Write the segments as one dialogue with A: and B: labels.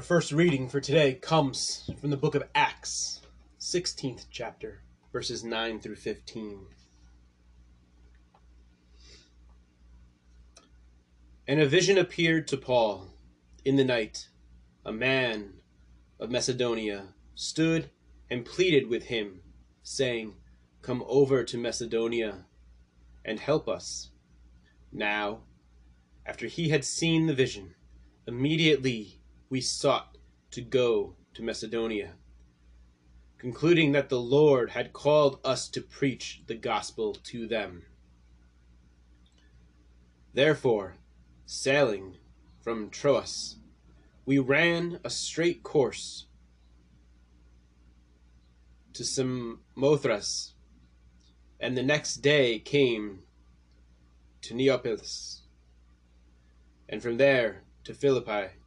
A: Our first reading for today comes from the book of Acts, 16th chapter, verses 9 through 15. And a vision appeared to Paul in the night. A man of Macedonia stood and pleaded with him, saying, Come over to Macedonia and help us. Now, after he had seen the vision, immediately we sought to go to Macedonia, concluding that the Lord had called us to preach the gospel to them. Therefore, sailing from Troas, we ran a straight course to Samothrace, and the next day came to Neapolis, and from there to Philippi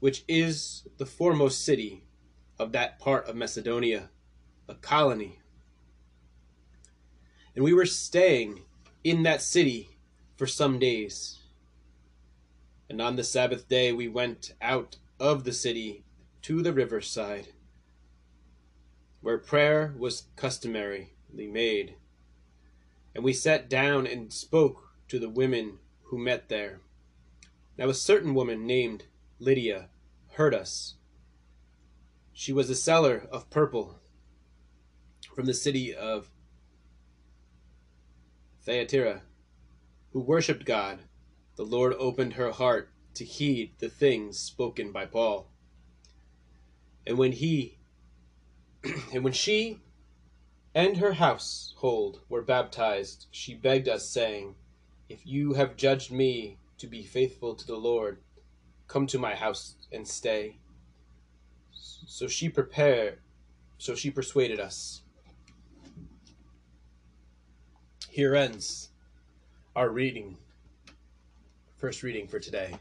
A: which is the foremost city of that part of Macedonia, a colony. And we were staying in that city for some days. And on the Sabbath day we went out of the city to the riverside, where prayer was customarily made. And we sat down and spoke to the women who met there. Now a certain woman named Lydia, heard us. She was a seller of purple from the city of Thyatira, who worshipped God. The Lord opened her heart to heed the things spoken by Paul. And when he and when she and her household were baptized, she begged us, saying, If you have judged me to be faithful to the Lord, Come to my house and stay. So she prepared, so she persuaded us. Here ends our reading, first reading for today.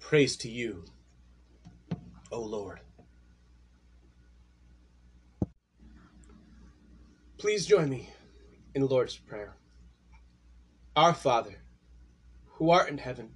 A: Praise to you, O Lord. Please join me in the Lord's Prayer. Our Father, who art in heaven,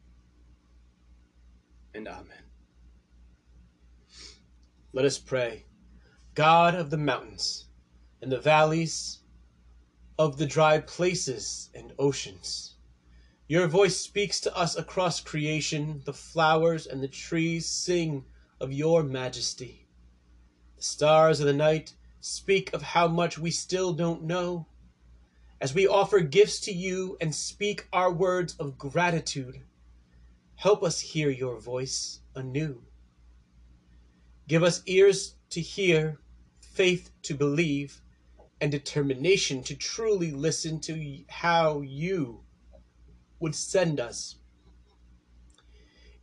A: and Amen. Let us pray. God of the mountains and the valleys, of the dry places and oceans, your voice speaks to us across creation. The flowers and the trees sing of your majesty. The stars of the night speak of how much we still don't know. As we offer gifts to you and speak our words of gratitude, Help us hear your voice anew. Give us ears to hear, faith to believe, and determination to truly listen to how you would send us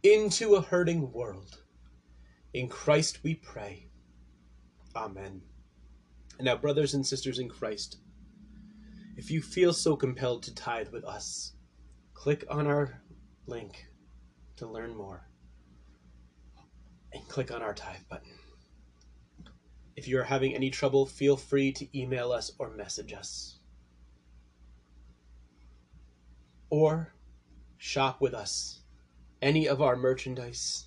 A: into a hurting world. In Christ we pray. Amen. And now, brothers and sisters in Christ, if you feel so compelled to tithe with us, click on our link to learn more and click on our tithe button. If you are having any trouble, feel free to email us or message us. Or shop with us. Any of our merchandise.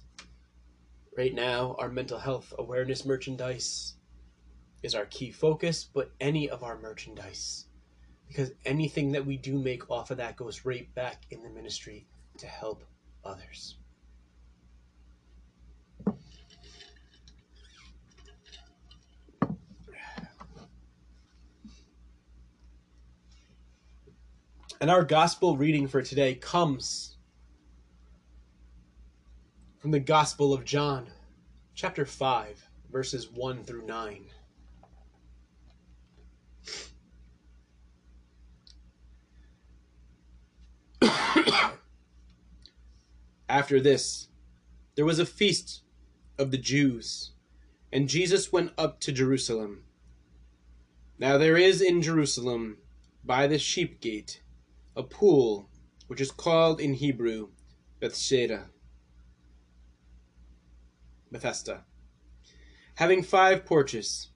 A: Right now, our mental health awareness merchandise is our key focus, but any of our merchandise. Because anything that we do make off of that goes right back in the ministry to help others. And our gospel reading for today comes from the Gospel of John, chapter 5, verses 1 through 9. After this, there was a feast of the Jews, and Jesus went up to Jerusalem. Now there is in Jerusalem, by the sheep gate, a pool, which is called in Hebrew Bethsaida, Bethesda, having five porches.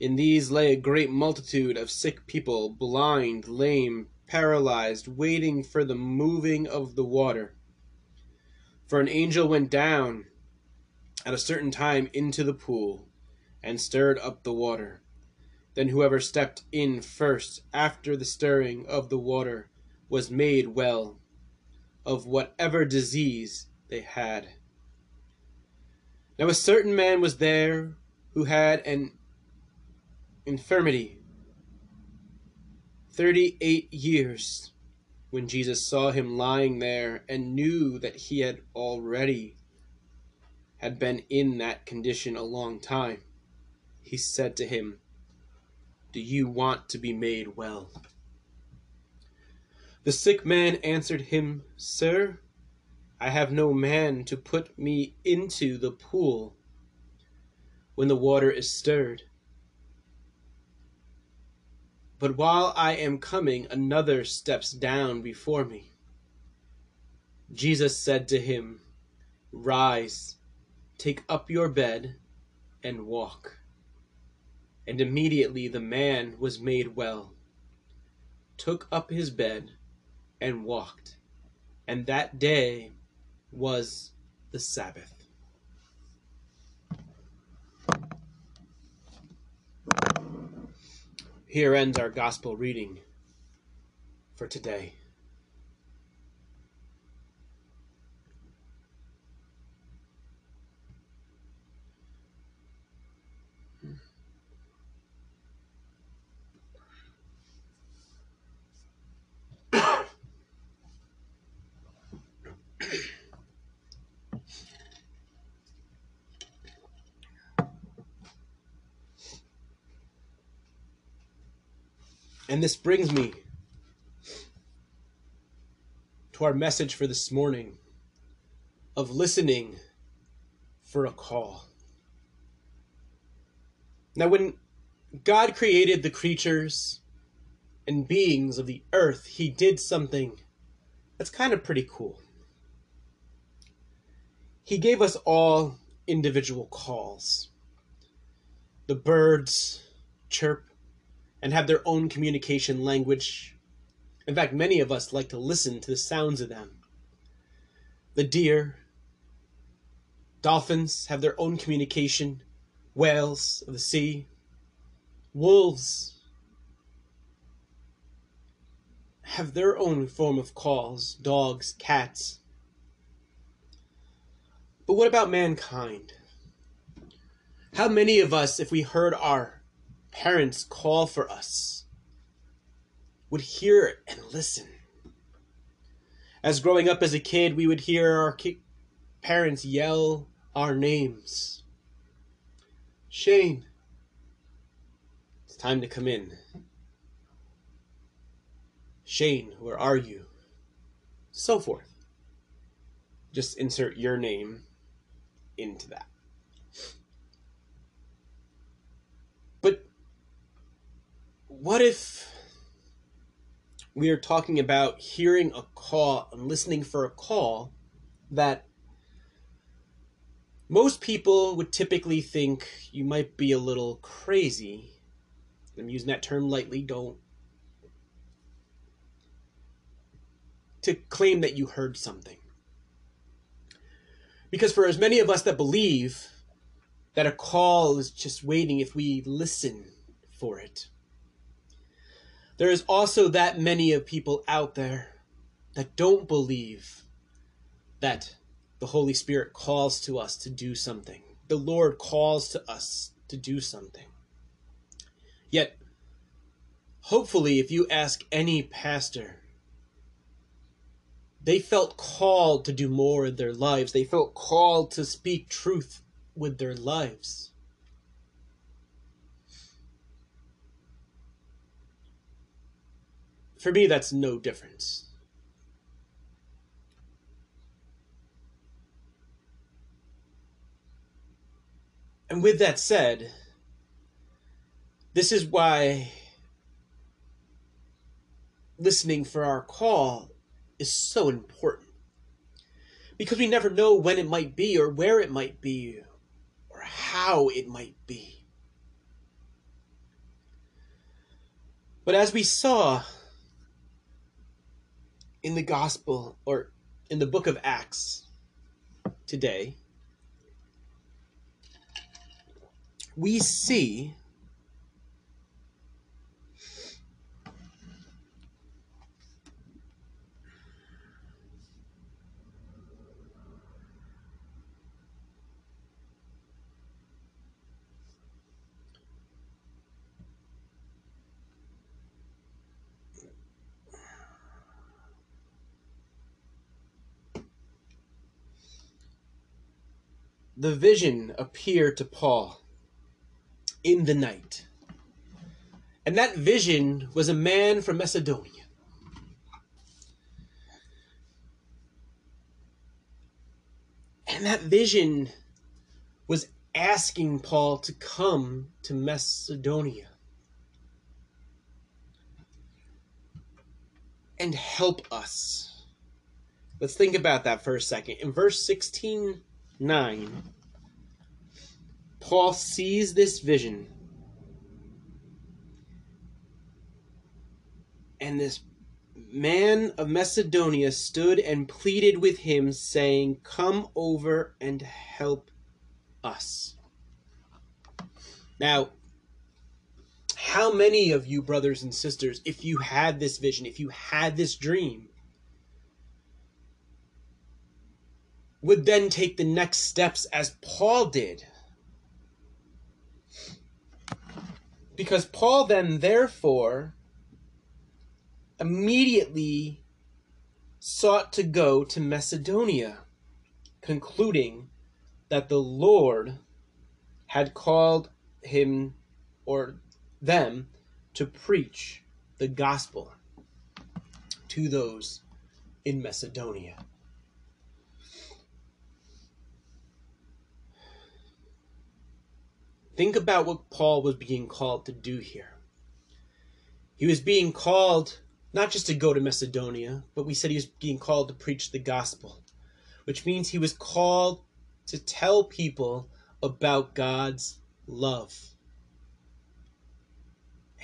A: In these lay a great multitude of sick people, blind, lame, paralyzed, waiting for the moving of the water. For an angel went down at a certain time into the pool and stirred up the water. Then whoever stepped in first after the stirring of the water was made well of whatever disease they had. Now a certain man was there who had an infirmity thirty eight years. When Jesus saw him lying there and knew that he had already had been in that condition a long time, he said to him, Do you want to be made well? The sick man answered him, Sir, I have no man to put me into the pool when the water is stirred. But while I am coming, another steps down before me. Jesus said to him, Rise, take up your bed, and walk. And immediately the man was made well, took up his bed, and walked. And that day was the Sabbath. Here ends our gospel reading for today. And this brings me to our message for this morning of listening for a call. Now, when God created the creatures and beings of the earth, He did something that's kind of pretty cool. He gave us all individual calls. The birds chirp and have their own communication language. In fact, many of us like to listen to the sounds of them. The deer, dolphins have their own communication, whales of the sea, wolves have their own form of calls, dogs, cats. But what about mankind? How many of us, if we heard our parents call for us would hear and listen. As growing up as a kid, we would hear our ki- parents yell our names. Shane, it's time to come in. Shane, where are you? So forth. Just insert your name into that. What if we are talking about hearing a call and listening for a call that most people would typically think you might be a little crazy. I'm using that term lightly, don't. To claim that you heard something. Because for as many of us that believe that a call is just waiting if we listen for it, there is also that many of people out there that don't believe that the Holy Spirit calls to us to do something. The Lord calls to us to do something. Yet, hopefully, if you ask any pastor, they felt called to do more in their lives. They felt called to speak truth with their lives. For me, that's no difference. And with that said, this is why listening for our call is so important. Because we never know when it might be, or where it might be, or how it might be. But as we saw in the gospel, or in the book of Acts today, we see the vision appeared to Paul in the night. And that vision was a man from Macedonia. And that vision was asking Paul to come to Macedonia and help us. Let's think about that for a second. In verse 16 9, Paul sees this vision. And this man of Macedonia stood and pleaded with him, saying, Come over and help us. Now, how many of you, brothers and sisters, if you had this vision, if you had this dream, would then take the next steps as Paul did. Because Paul then, therefore, immediately sought to go to Macedonia, concluding that the Lord had called him or them to preach the gospel to those in Macedonia. Think about what Paul was being called to do here. He was being called not just to go to Macedonia, but we said he was being called to preach the gospel, which means he was called to tell people about God's love.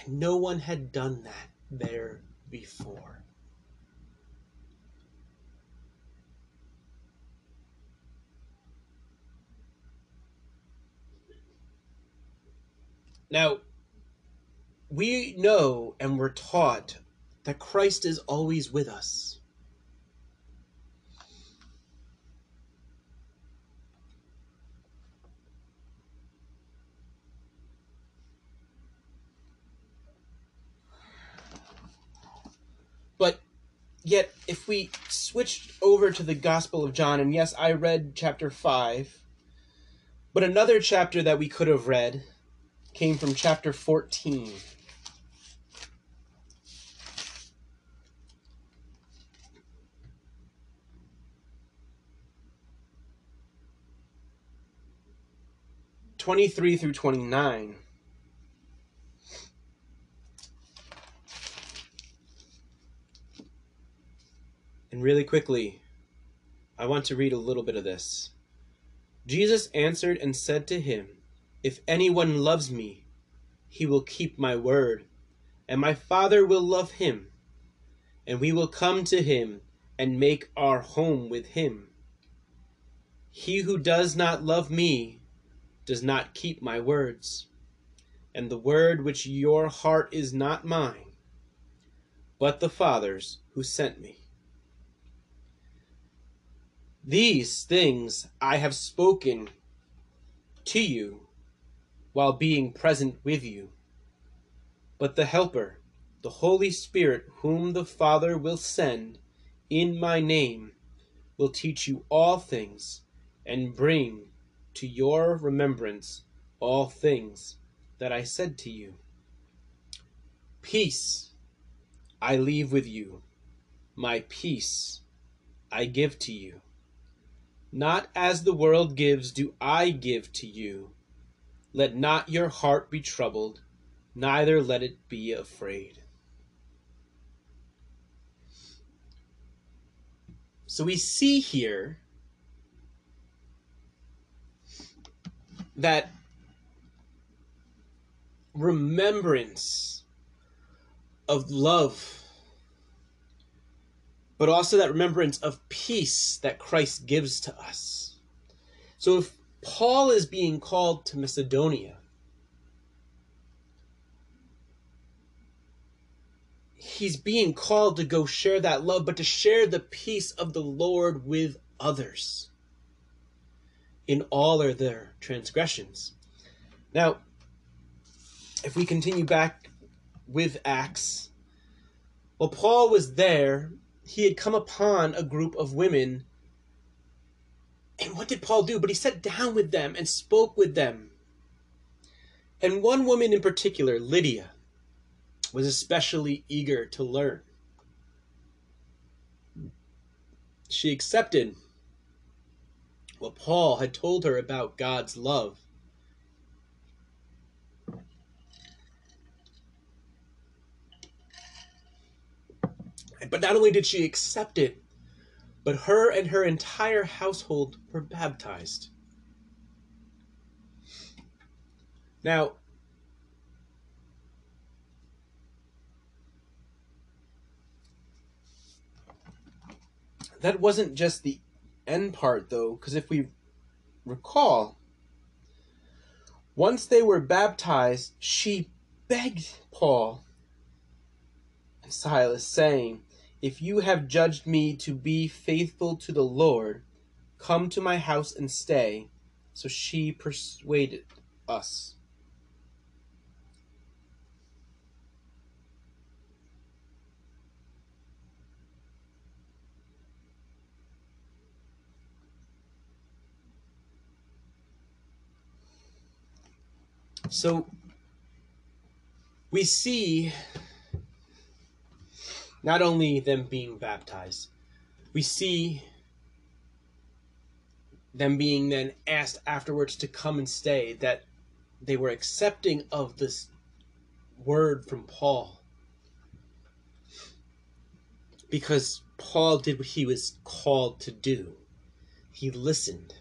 A: And no one had done that there before. Now, we know and we're taught that Christ is always with us. But yet, if we switched over to the Gospel of John, and yes, I read chapter 5, but another chapter that we could have read came from chapter 14. Twenty-three through twenty-nine. And really quickly, I want to read a little bit of this. Jesus answered and said to him, if anyone loves me, he will keep my word, and my Father will love him, and we will come to him and make our home with him. He who does not love me does not keep my words, and the word which your heart is not mine, but the Father's who sent me. These things I have spoken to you while being present with you. But the Helper, the Holy Spirit, whom the Father will send in my name, will teach you all things and bring to your remembrance all things that I said to you. Peace I leave with you, my peace I give to you. Not as the world gives, do I give to you. Let not your heart be troubled, neither let it be afraid. So we see here that remembrance of love, but also that remembrance of peace that Christ gives to us. So if Paul is being called to Macedonia, he's being called to go share that love, but to share the peace of the Lord with others in all of their transgressions. Now, if we continue back with Acts, while Paul was there, he had come upon a group of women. And what did Paul do? But he sat down with them and spoke with them. And one woman in particular, Lydia, was especially eager to learn. She accepted what Paul had told her about God's love. But not only did she accept it, but her and her entire household were baptized. Now, that wasn't just the end part, though, because if we recall, once they were baptized, she begged Paul and Silas, saying, If you have judged me to be faithful to the Lord, come to my house and stay. So she persuaded us. So we see not only them being baptized, we see them being then asked afterwards to come and stay, that they were accepting of this word from Paul. Because Paul did what he was called to do. He listened.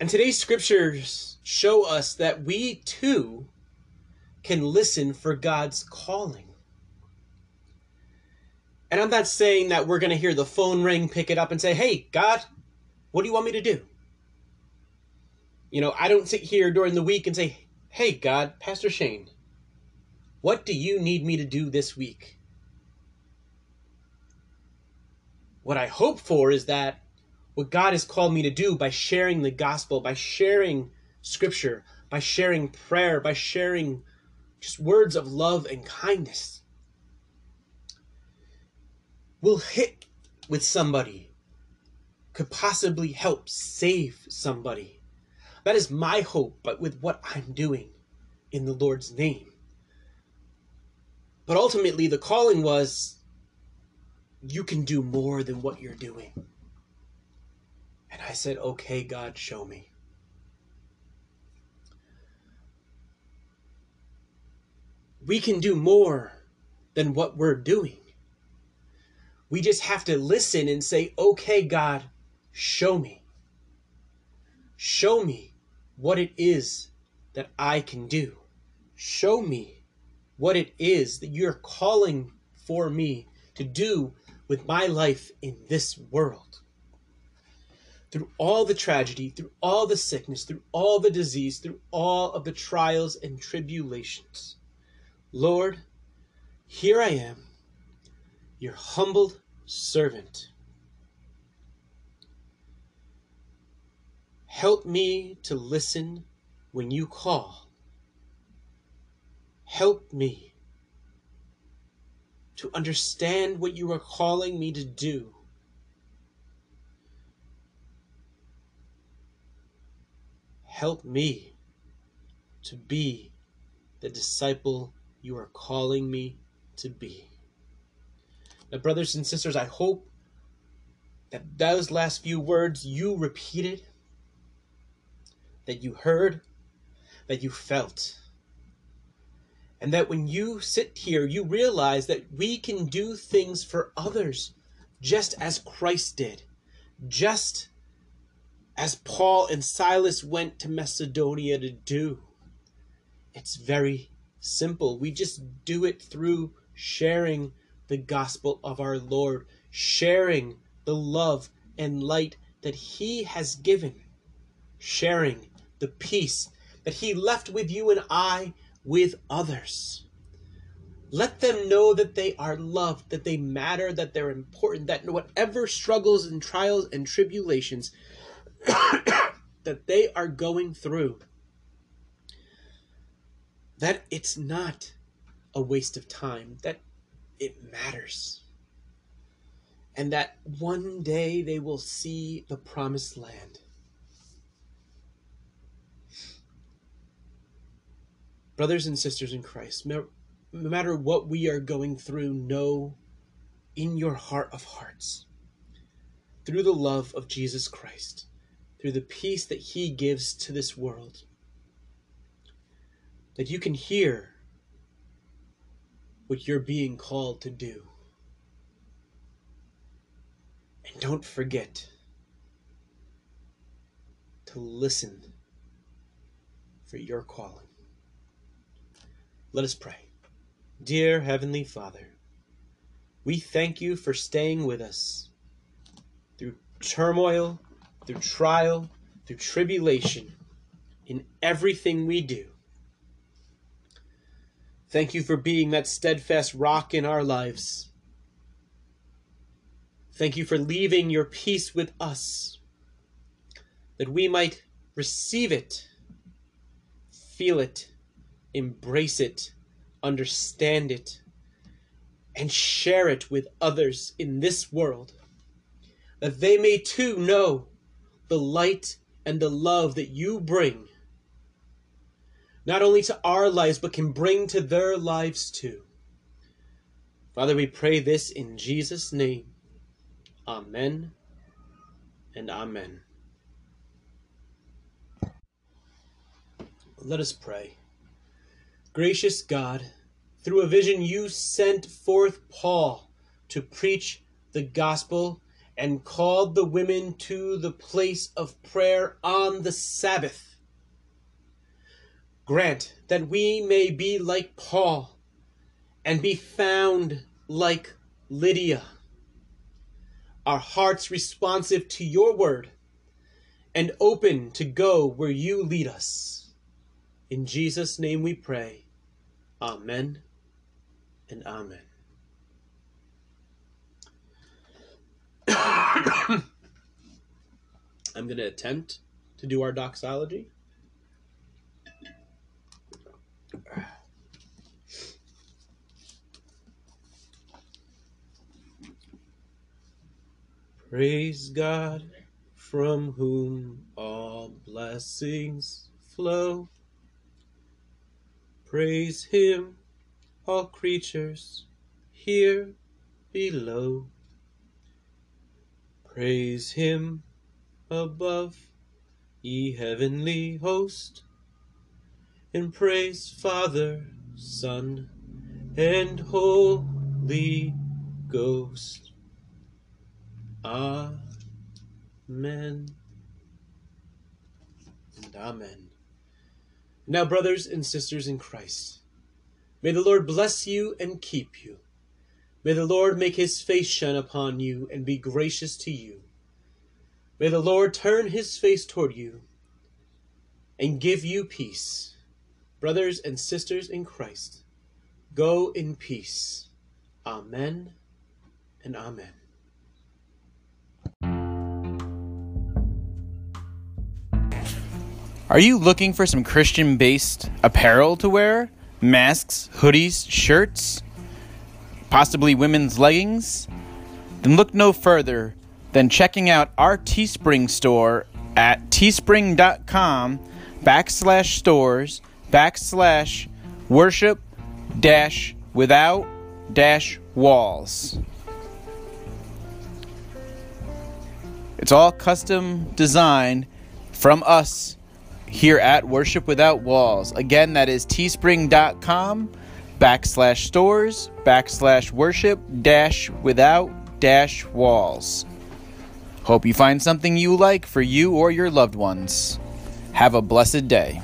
A: And today's scriptures show us that we too can listen for God's calling. And I'm not saying that we're going to hear the phone ring, pick it up, and say, Hey, God, what do you want me to do? You know, I don't sit here during the week and say, Hey, God, Pastor Shane, what do you need me to do this week? What I hope for is that what God has called me to do by sharing the gospel, by sharing scripture, by sharing prayer, by sharing just words of love and kindness will hit with somebody, could possibly help save somebody. That is my hope, but with what I'm doing in the Lord's name. But ultimately, the calling was you can do more than what you're doing. And I said, Okay, God, show me. We can do more than what we're doing. We just have to listen and say, Okay, God, show me. Show me what it is that I can do. Show me what it is that you're calling for me to do with my life in this world through all the tragedy, through all the sickness, through all the disease, through all of the trials and tribulations. Lord, here I am, your humbled servant. Help me to listen when you call. Help me to understand what you are calling me to do Help me to be the disciple you are calling me to be. Now, brothers and sisters, I hope that those last few words you repeated, that you heard, that you felt. And that when you sit here, you realize that we can do things for others just as Christ did, just as Paul and Silas went to Macedonia to do. It's very simple. We just do it through sharing the gospel of our Lord, sharing the love and light that He has given, sharing the peace that He left with you and I with others. Let them know that they are loved, that they matter, that they're important, that whatever struggles and trials and tribulations that they are going through, that it's not a waste of time, that it matters. And that one day they will see the promised land. Brothers and sisters in Christ, no matter what we are going through, know in your heart of hearts, through the love of Jesus Christ, through the peace that He gives to this world, that you can hear what you're being called to do. And don't forget to listen for your calling. Let us pray. Dear Heavenly Father, we thank you for staying with us through turmoil, through trial, through tribulation, in everything we do. Thank you for being that steadfast rock in our lives. Thank you for leaving your peace with us, that we might receive it, feel it, embrace it, understand it, and share it with others in this world, that they may too know the light and the love that you bring not only to our lives, but can bring to their lives too. Father, we pray this in Jesus' name. Amen and amen. Let us pray. Gracious God, through a vision you sent forth Paul to preach the gospel and called the women to the place of prayer on the Sabbath. Grant that we may be like Paul and be found like Lydia, our hearts responsive to your word and open to go where you lead us. In Jesus' name we pray. Amen and amen. I'm going to attempt to do our doxology. Praise God, from whom all blessings flow. Praise Him, all creatures here below. Praise Him above, ye heavenly host and praise Father, Son, and Holy Ghost. Amen and Amen. Now, brothers and sisters in Christ, may the Lord bless you and keep you. May the Lord make his face shine upon you and be gracious to you. May the Lord turn his face toward you and give you peace brothers and sisters in Christ, go in peace. Amen and amen.
B: Are you looking for some Christian based apparel to wear? Masks, hoodies, shirts, possibly women's leggings? Then look no further than checking out our Teespring store at teespring.com backslash stores backslash worship dash without dash walls. It's all custom designed from us here at Worship Without Walls. Again, that is teespring.com backslash stores backslash worship dash without dash walls. Hope you find something you like for you or your loved ones. Have a blessed day.